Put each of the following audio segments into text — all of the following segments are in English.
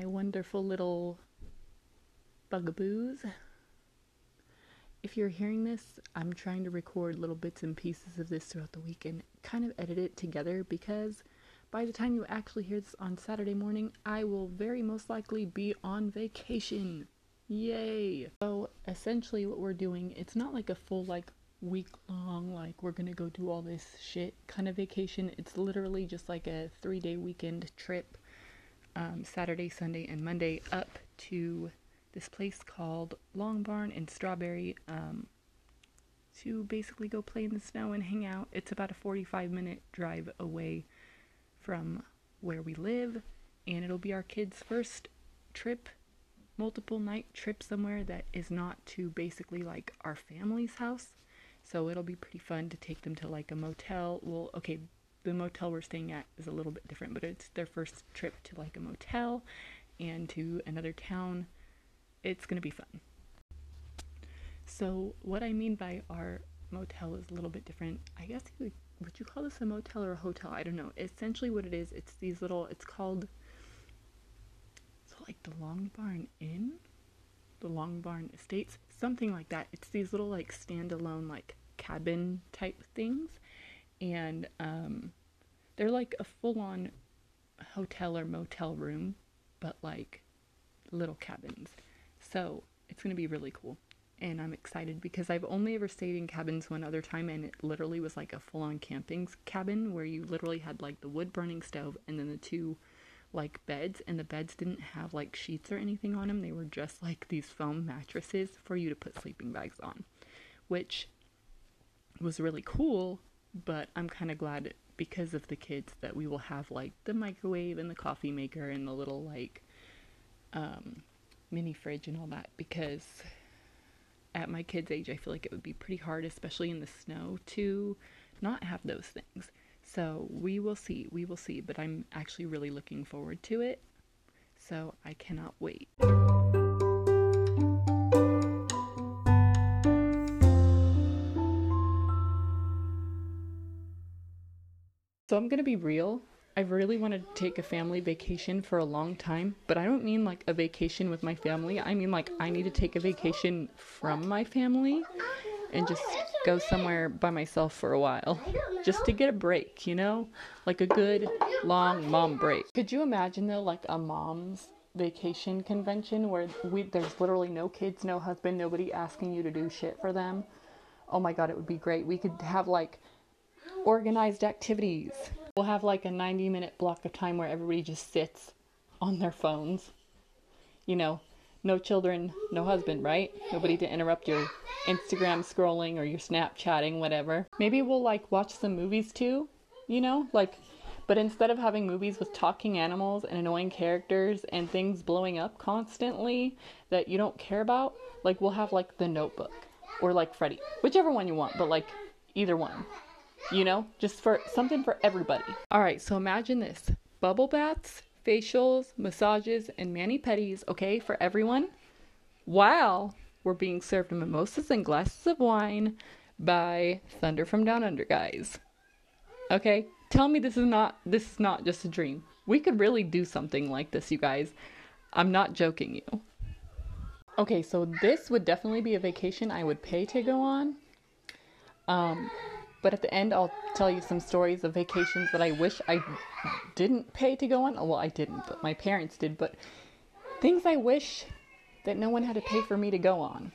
my wonderful little bugaboos. If you're hearing this, I'm trying to record little bits and pieces of this throughout the week and kind of edit it together because by the time you actually hear this on Saturday morning, I will very most likely be on vacation. Yay! So essentially what we're doing, it's not like a full like week long like we're gonna go do all this shit kind of vacation. It's literally just like a three day weekend trip. Um, Saturday, Sunday, and Monday up to this place called Long Barn in Strawberry um, to basically go play in the snow and hang out. It's about a 45 minute drive away from where we live, and it'll be our kids' first trip, multiple night trip somewhere that is not to basically like our family's house. So it'll be pretty fun to take them to like a motel. Well, okay, the motel we're staying at is a little bit different, but it's their first trip to like a motel and to another town it's going to be fun. So, what I mean by our motel is a little bit different. I guess you would, you call this a motel or a hotel? I don't know. Essentially, what it is, it's these little. It's called. So like the Long Barn Inn, the Long Barn Estates, something like that. It's these little like standalone like cabin type things, and um, they're like a full on hotel or motel room, but like little cabins. So it's going to be really cool. And I'm excited because I've only ever stayed in cabins one other time, and it literally was like a full on camping cabin where you literally had like the wood burning stove and then the two like beds, and the beds didn't have like sheets or anything on them. They were just like these foam mattresses for you to put sleeping bags on, which was really cool. But I'm kind of glad because of the kids that we will have like the microwave and the coffee maker and the little like um, mini fridge and all that because at my kids' age, I feel like it would be pretty hard, especially in the snow, to not have those things. So we will see, we will see, but I'm actually really looking forward to it. So I cannot wait. So I'm going to be real. I've really wanted to take a family vacation for a long time, but I don't mean like a vacation with my family. I mean like I need to take a vacation from my family and just go somewhere by myself for a while. Just to get a break, you know? Like a good long mom break. Could you imagine though like a mom's vacation convention where we there's literally no kids, no husband, nobody asking you to do shit for them? Oh my god, it would be great. We could have like organized activities We'll have like a 90 minute block of time where everybody just sits on their phones. You know, no children, no husband, right? Nobody to interrupt your Instagram scrolling or your Snapchatting, whatever. Maybe we'll like watch some movies too, you know? Like, but instead of having movies with talking animals and annoying characters and things blowing up constantly that you don't care about, like we'll have like The Notebook or like Freddy, whichever one you want, but like either one you know, just for something for everybody. All right, so imagine this bubble baths, facials, massages, and mani pedis, okay, for everyone, while we're being served mimosas and glasses of wine by Thunder from Down Under guys. Okay, tell me this is not this is not just a dream. We could really do something like this, you guys. I'm not joking you. Okay, so this would definitely be a vacation I would pay to go on. Um, but at the end, I'll tell you some stories of vacations that I wish I didn't pay to go on. Well, I didn't, but my parents did. But things I wish that no one had to pay for me to go on.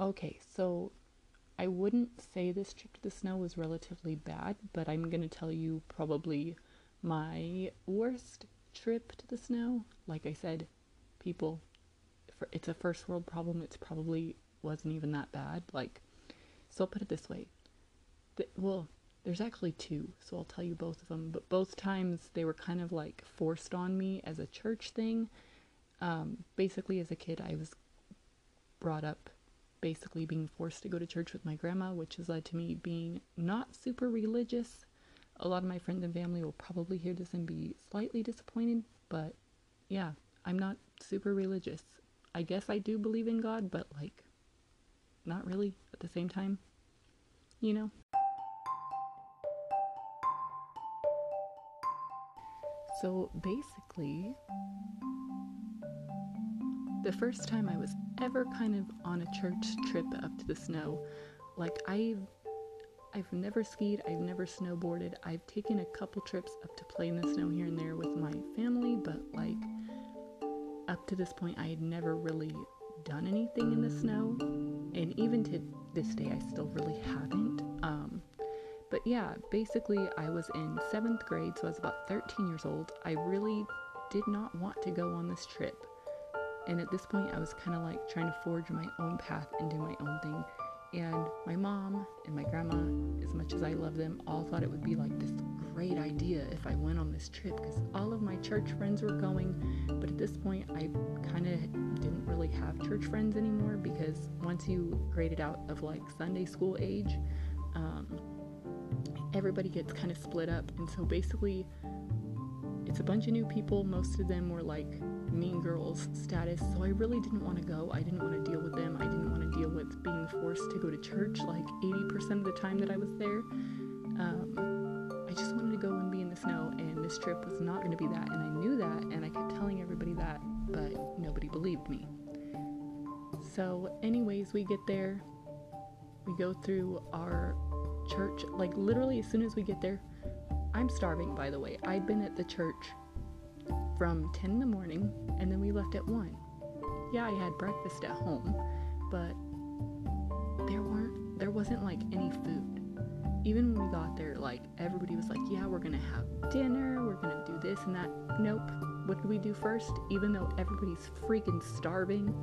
Okay, so I wouldn't say this trip to the snow was relatively bad, but I'm going to tell you probably my worst trip to the snow. Like I said, people it's a first world problem it's probably wasn't even that bad like so i'll put it this way. The, well there's actually two so i'll tell you both of them but both times they were kind of like forced on me as a church thing. Um, basically as a kid i was brought up basically being forced to go to church with my grandma which has led to me being not super religious. A lot of my friends and family will probably hear this and be slightly disappointed but yeah I'm not super religious. I guess I do believe in God, but like, not really at the same time, you know? So basically, the first time I was ever kind of on a church trip up to the snow, like I've I've never skied, I've never snowboarded. I've taken a couple trips up to play in the snow here and there with my family, but like up to this point I had never really done anything in the snow. And even to this day I still really haven't. Um but yeah, basically I was in 7th grade, so I was about 13 years old. I really did not want to go on this trip. And at this point, I was kind of like trying to forge my own path and do my own thing. And my mom and my grandma, as much as I love them, all thought it would be like this great idea if I went on this trip because all of my church friends were going. But at this point, I kind of didn't really have church friends anymore because once you graded out of like Sunday school age, um, everybody gets kind of split up. And so basically, it's a bunch of new people. Most of them were like mean girls status, so I really didn't want to go. I didn't want to deal with them. I didn't want to deal with being forced to go to church like 80% of the time that I was there. The snow, and this trip was not going to be that. And I knew that, and I kept telling everybody that, but nobody believed me. So, anyways, we get there, we go through our church, like literally as soon as we get there. I'm starving, by the way. I'd been at the church from 10 in the morning and then we left at 1. Yeah, I had breakfast at home, but there weren't there wasn't like any food. Even when we got there, like everybody was like, "Yeah, we're to have dinner. We're to do this and that." Nope. What did we do first? Even though everybody's freaking starving,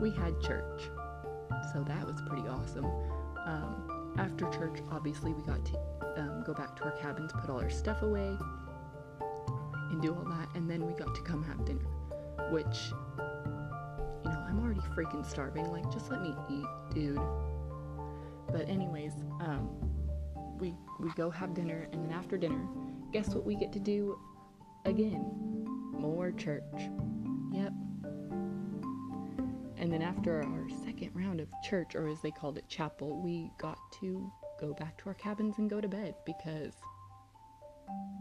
we had church. So that was pretty awesome. Um, after church, obviously, we got to um, go back to our cabins, put all our stuff away, and do all that, and then we got to come have dinner, which, you know, I'm already freaking starving. Like, just let me eat, dude. But anyways, um, we we go have dinner, and then after dinner, guess what we get to do again? More church. Yep. And then after our second round of church, or as they called it, chapel, we got to go back to our cabins and go to bed because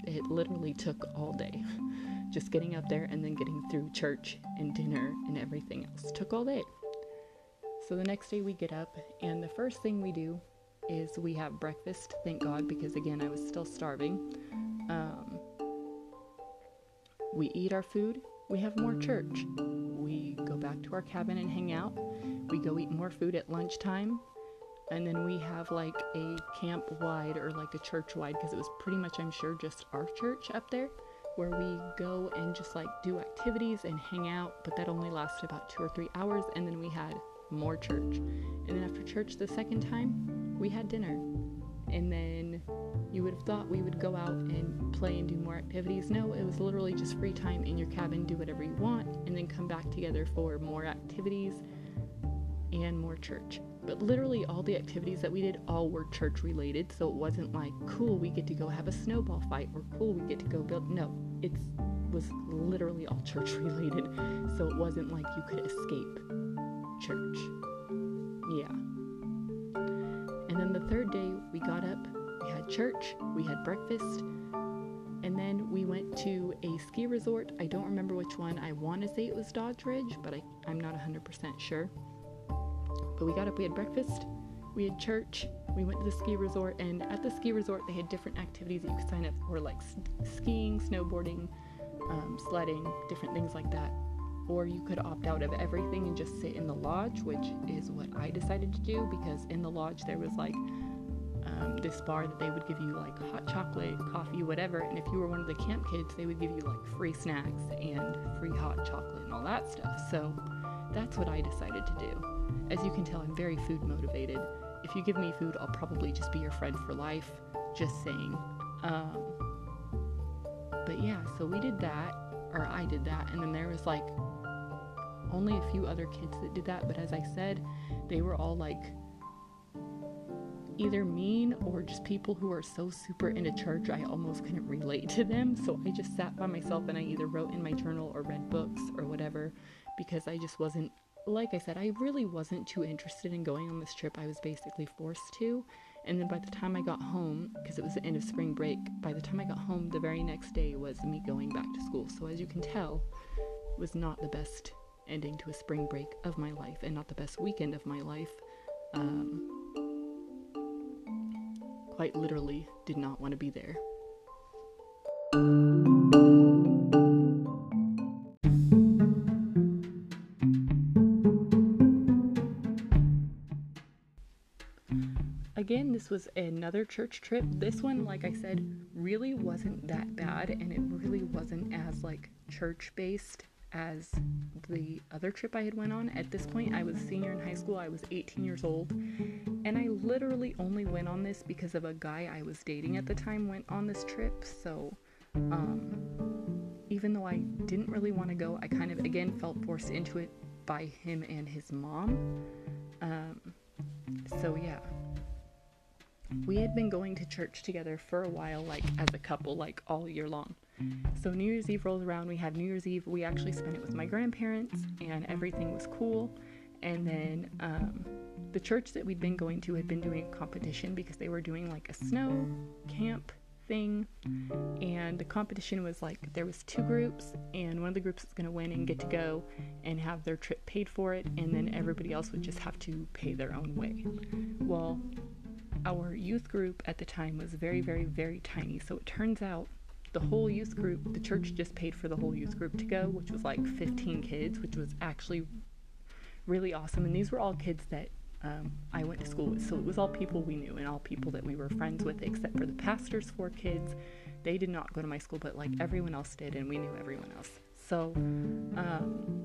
it literally took all day. Just getting up there and then getting through church and dinner and everything else took all day. So the next day we get up, and the first thing we do is we have breakfast, thank God, because again, I was still starving. Um, we eat our food, we have more church. We go back to our cabin and hang out. We go eat more food at lunchtime and then we have like a camp wide or like a church wide because it was pretty much i'm sure just our church up there where we go and just like do activities and hang out but that only lasted about two or three hours and then we had more church and then after church the second time we had dinner and then you would have thought we would go out and play and do more activities no it was literally just free time in your cabin do whatever you want and then come back together for more activities and more church but literally, all the activities that we did all were church related. So it wasn't like, cool, we get to go have a snowball fight, or cool, we get to go build. No, it was literally all church related. So it wasn't like you could escape church. Yeah. And then the third day, we got up, we had church, we had breakfast, and then we went to a ski resort. I don't remember which one. I want to say it was Dodge Ridge, but I, I'm not 100% sure. But we got up, we had breakfast, we had church, we went to the ski resort, and at the ski resort, they had different activities that you could sign up for, like skiing, snowboarding, um, sledding, different things like that. Or you could opt out of everything and just sit in the lodge, which is what I decided to do because in the lodge there was like um, this bar that they would give you like hot chocolate, coffee, whatever. And if you were one of the camp kids, they would give you like free snacks and free hot chocolate and all that stuff. So that's what I decided to do. As you can tell, I'm very food motivated. If you give me food, I'll probably just be your friend for life. Just saying. Um, but yeah, so we did that, or I did that, and then there was like only a few other kids that did that, but as I said, they were all like either mean or just people who are so super into church I almost couldn't relate to them. So I just sat by myself and I either wrote in my journal or read books or whatever because I just wasn't like I said, I really wasn't too interested in going on this trip. I was basically forced to. And then by the time I got home, because it was the end of spring break, by the time I got home, the very next day was me going back to school. So as you can tell, it was not the best ending to a spring break of my life and not the best weekend of my life. Um, quite literally did not want to be there. Again, this was another church trip. This one, like I said, really wasn't that bad and it really wasn't as like church based as the other trip I had went on. At this point, I was senior in high school. I was 18 years old, and I literally only went on this because of a guy I was dating at the time went on this trip. So, um, even though I didn't really want to go, I kind of again felt forced into it by him and his mom. Um, so yeah. We had been going to church together for a while, like as a couple, like all year long. So New Year's Eve rolls around. We had New Year's Eve. We actually spent it with my grandparents, and everything was cool. And then um, the church that we'd been going to had been doing a competition because they were doing like a snow camp thing and the competition was like there was two groups and one of the groups was going to win and get to go and have their trip paid for it and then everybody else would just have to pay their own way well our youth group at the time was very very very tiny so it turns out the whole youth group, the church just paid for the whole youth group to go, which was like 15 kids, which was actually really awesome. And these were all kids that um, I went to school with. So it was all people we knew and all people that we were friends with, except for the pastor's four kids. They did not go to my school, but like everyone else did, and we knew everyone else. So, um,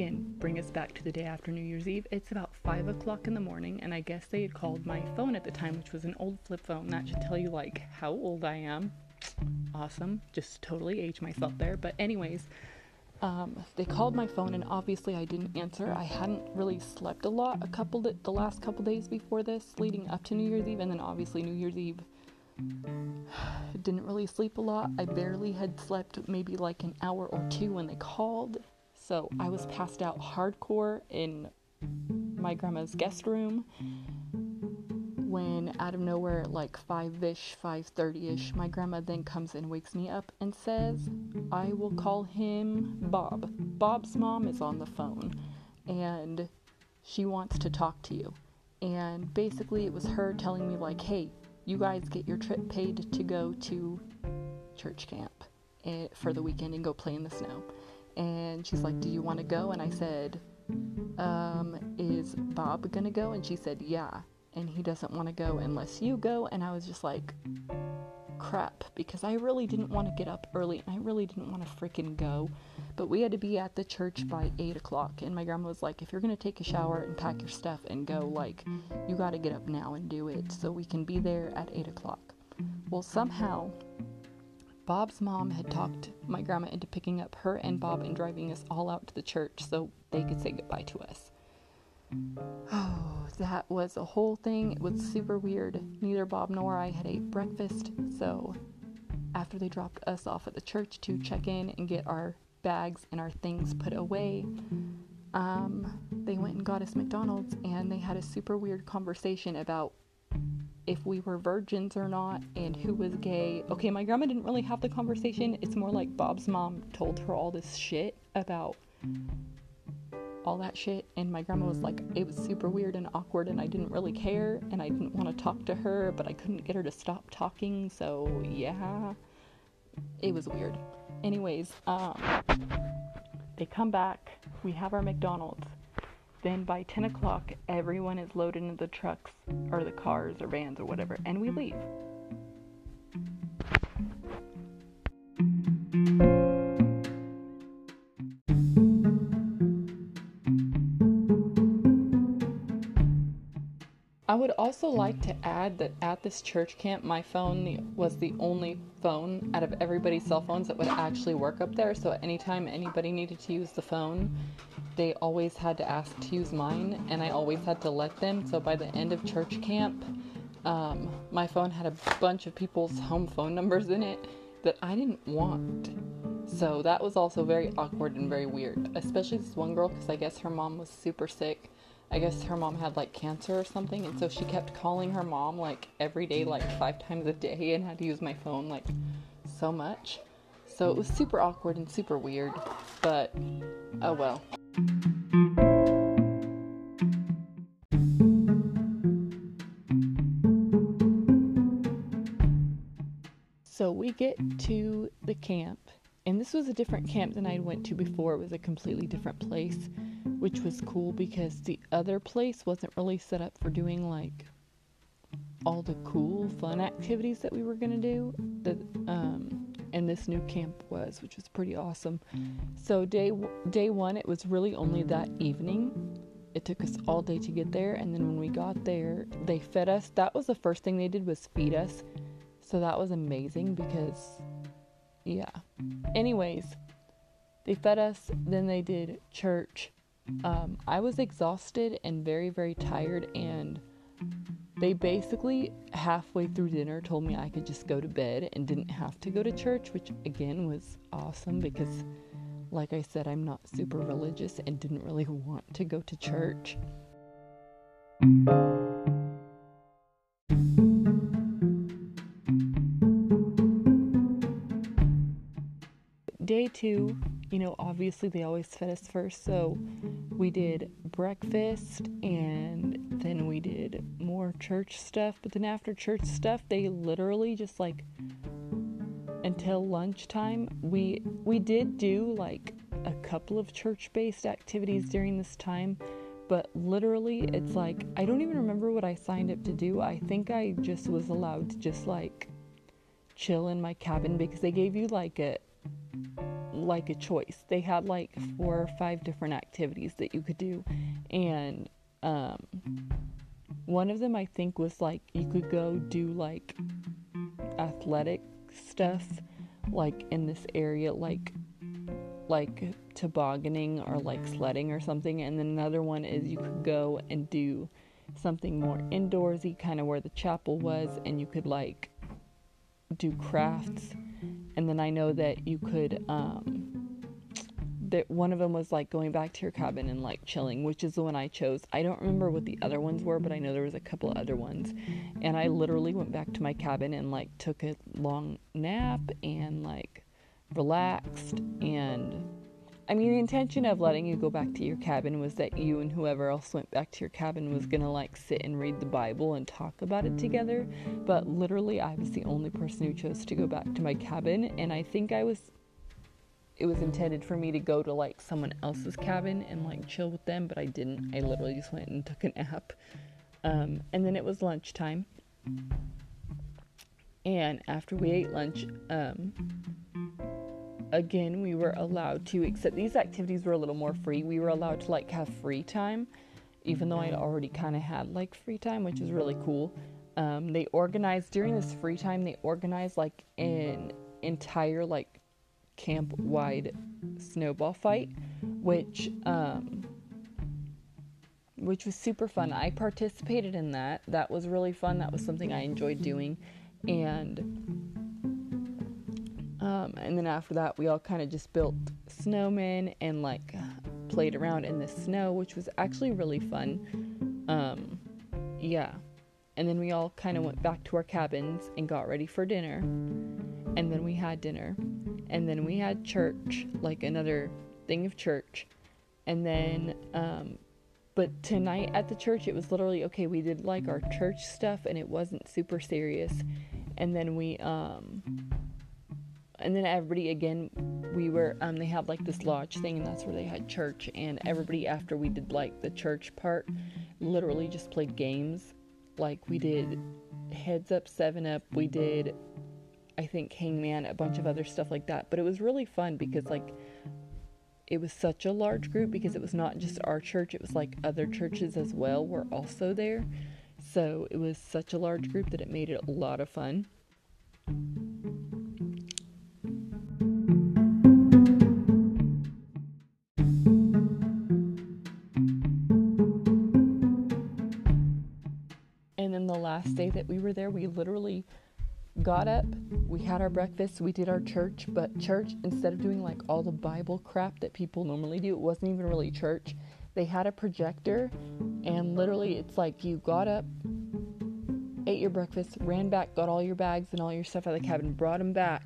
again, bring us back to the day after New Year's Eve. It's about 5 o'clock in the morning, and I guess they had called my phone at the time, which was an old flip phone. That should tell you, like, how old I am. Awesome. Just totally age myself there. But, anyways, um, they called my phone, and obviously I didn't answer. I hadn't really slept a lot a couple di- the last couple days before this, leading up to New Year's Eve, and then obviously New Year's Eve. Didn't really sleep a lot. I barely had slept maybe like an hour or two when they called so I was passed out hardcore in my grandma's guest room when out of nowhere like 5ish 5.30ish my grandma then comes and wakes me up and says i will call him bob. Bob's mom is on the phone and she wants to talk to you. And basically it was her telling me like hey you guys get your trip paid to go to church camp eh, for the weekend and go play in the snow and she's like, Do you want to go? And I said, um, Is Bob gonna go? And she said, Yeah. And he doesn't want to go unless you go. And I was just like, Crap, because I really didn't want to get up early and I really didn't want to freaking go. But we had to be at the church by 8 o'clock. And my grandma was like, If you're gonna take a shower and pack your stuff and go, like, you gotta get up now and do it so we can be there at 8 o'clock. Well, somehow, Bob's mom had talked my grandma into picking up her and Bob and driving us all out to the church so they could say goodbye to us. Oh, that was a whole thing. It was super weird. Neither Bob nor I had ate breakfast, so after they dropped us off at the church to check in and get our bags and our things put away, um, they went and got us McDonald's and they had a super weird conversation about if we were virgins or not and who was gay. Okay, my grandma didn't really have the conversation. It's more like Bob's mom told her all this shit about all that shit and my grandma was like it was super weird and awkward and I didn't really care and I didn't want to talk to her, but I couldn't get her to stop talking. So, yeah. It was weird. Anyways, um they come back. We have our McDonald's then by 10 o'clock, everyone is loaded into the trucks or the cars or vans or whatever, and we leave. Also like to add that at this church camp, my phone was the only phone out of everybody's cell phones that would actually work up there. So anytime anybody needed to use the phone, they always had to ask to use mine, and I always had to let them. So by the end of church camp, um, my phone had a bunch of people's home phone numbers in it that I didn't want. So that was also very awkward and very weird, especially this one girl because I guess her mom was super sick. I guess her mom had like cancer or something, and so she kept calling her mom like every day, like five times a day, and had to use my phone like so much. So it was super awkward and super weird, but oh well. So we get to the camp, and this was a different camp than I went to before. It was a completely different place which was cool because the other place wasn't really set up for doing like all the cool fun activities that we were gonna do. The um, and this new camp was, which was pretty awesome. So day day one, it was really only that evening. It took us all day to get there, and then when we got there, they fed us. That was the first thing they did was feed us. So that was amazing because, yeah. Anyways, they fed us. Then they did church um, I was exhausted and very, very tired, and they basically halfway through dinner told me I could just go to bed and didn't have to go to church, which again was awesome because, like I said, I'm not super religious and didn't really want to go to church. Day two, you know, obviously they always fed us first, so we did breakfast and then we did more church stuff. But then after church stuff, they literally just like until lunchtime, we we did do like a couple of church-based activities during this time, but literally it's like I don't even remember what I signed up to do. I think I just was allowed to just like chill in my cabin because they gave you like a like a choice. They had like four or five different activities that you could do. And um, one of them I think was like you could go do like athletic stuff like in this area like like tobogganing or like sledding or something and then another one is you could go and do something more indoorsy kind of where the chapel was and you could like do crafts and then I know that you could um that one of them was like going back to your cabin and like chilling, which is the one I chose. I don't remember what the other ones were, but I know there was a couple of other ones. And I literally went back to my cabin and like took a long nap and like relaxed and I mean, the intention of letting you go back to your cabin was that you and whoever else went back to your cabin was gonna like sit and read the Bible and talk about it together. But literally, I was the only person who chose to go back to my cabin, and I think I was. It was intended for me to go to like someone else's cabin and like chill with them, but I didn't. I literally just went and took a nap. Um, and then it was lunchtime. And after we ate lunch, um, again we were allowed to except these activities were a little more free. We were allowed to like have free time even though i'd already kind of had like free time which is really cool. Um, they organized during this free time they organized like an entire like camp wide snowball fight which um, which was super fun. I participated in that. That was really fun. That was something i enjoyed doing. And um, and then after that, we all kind of just built snowmen and like played around in the snow, which was actually really fun. Um, yeah. And then we all kind of went back to our cabins and got ready for dinner. And then we had dinner. And then we had church, like another thing of church. And then, um, but tonight at the church, it was literally okay, we did like our church stuff and it wasn't super serious. And then we, um, and then everybody again we were um they have like this lodge thing and that's where they had church. And everybody after we did like the church part literally just played games. Like we did heads up seven up. We did i think hangman a bunch of other stuff like that. But it was really fun because like it was such a large group because it was not just our church. It was like other churches as well were also there. So it was such a large group that it made it a lot of fun that we were there, we literally got up, we had our breakfast, we did our church, but church, instead of doing like all the Bible crap that people normally do, it wasn't even really church. They had a projector And literally, it's like you got up, ate your breakfast, ran back, got all your bags and all your stuff out of the cabin, brought them back.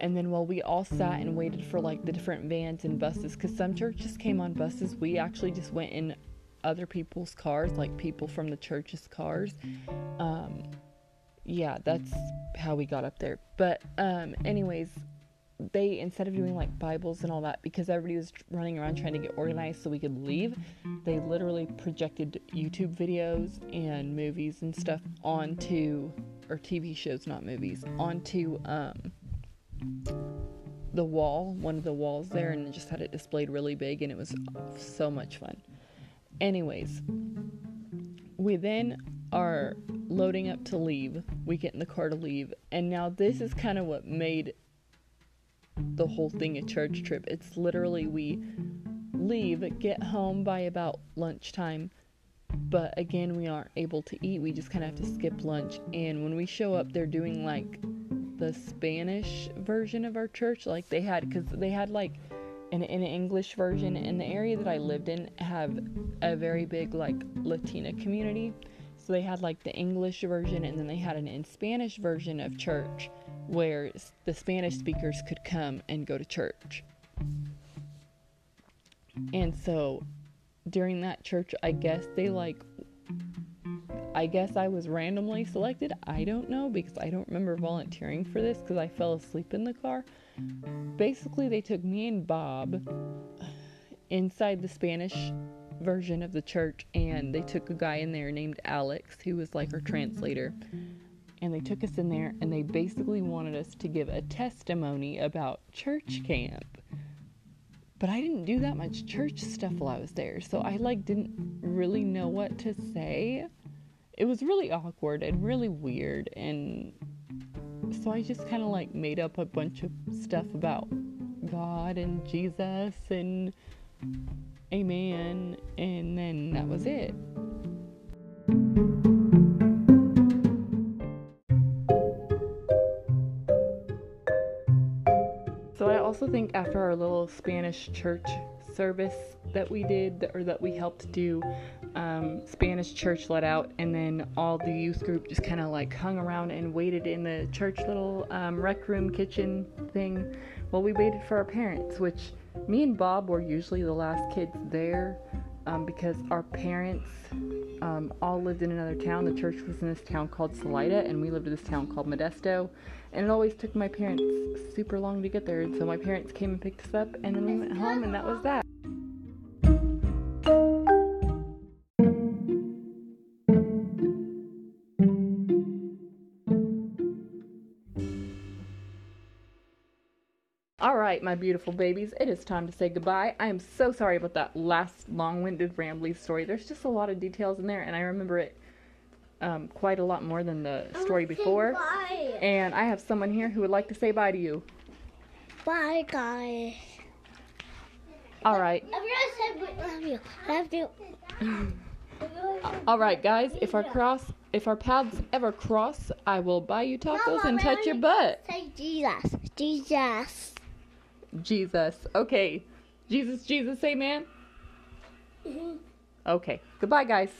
And then while we all sat and waited for like the different vans and buses, because some churches came on buses, we actually just went in other people's cars, like people from the church's cars. Um, yeah, that's how we got up there. But, um, anyways, they instead of doing like Bibles and all that, because everybody was running around trying to get organized so we could leave, they literally projected YouTube videos and movies and stuff onto, or TV shows, not movies, onto um, the wall, one of the walls there, and just had it displayed really big, and it was so much fun. Anyways, we then are loading up to leave. We get in the car to leave, and now this is kind of what made the whole thing a church trip. It's literally we leave, get home by about lunchtime, but again, we aren't able to eat. We just kind of have to skip lunch. And when we show up, they're doing like the Spanish version of our church. Like they had, because they had like an, an English version. And the area that I lived in have a very big like Latina community. So they had like the English version, and then they had an in Spanish version of church where the Spanish speakers could come and go to church. And so during that church, I guess they like, I guess I was randomly selected. I don't know because I don't remember volunteering for this because I fell asleep in the car. Basically, they took me and Bob inside the Spanish version of the church and they took a guy in there named Alex who was like our translator and they took us in there and they basically wanted us to give a testimony about church camp. But I didn't do that much church stuff while I was there, so I like didn't really know what to say. It was really awkward and really weird and so I just kind of like made up a bunch of stuff about God and Jesus and amen and then that was it. So I also think after our little Spanish church service that we did, or that we helped do, um, Spanish church let out, and then all the youth group just kind of like hung around and waited in the church little um, rec room kitchen thing while we waited for our parents, which me and Bob were usually the last kids there um, because our parents um, all lived in another town. The church was in this town called Salida, and we lived in this town called Modesto. And it always took my parents super long to get there. And so my parents came and picked us up, and then we went home, and that was that. All right, my beautiful babies, it is time to say goodbye. I am so sorry about that last long winded, rambly story. There's just a lot of details in there, and I remember it um, quite a lot more than the story before. And I have someone here who would like to say bye to you. Bye, guys. All right. I'm gonna say love you. Love you. All right, guys. If our cross, if our paths ever cross, I will buy you tacos and touch your butt. Say Jesus. Jesus. Jesus. Okay. Jesus, Jesus, amen. Mhm. Okay. Goodbye, guys.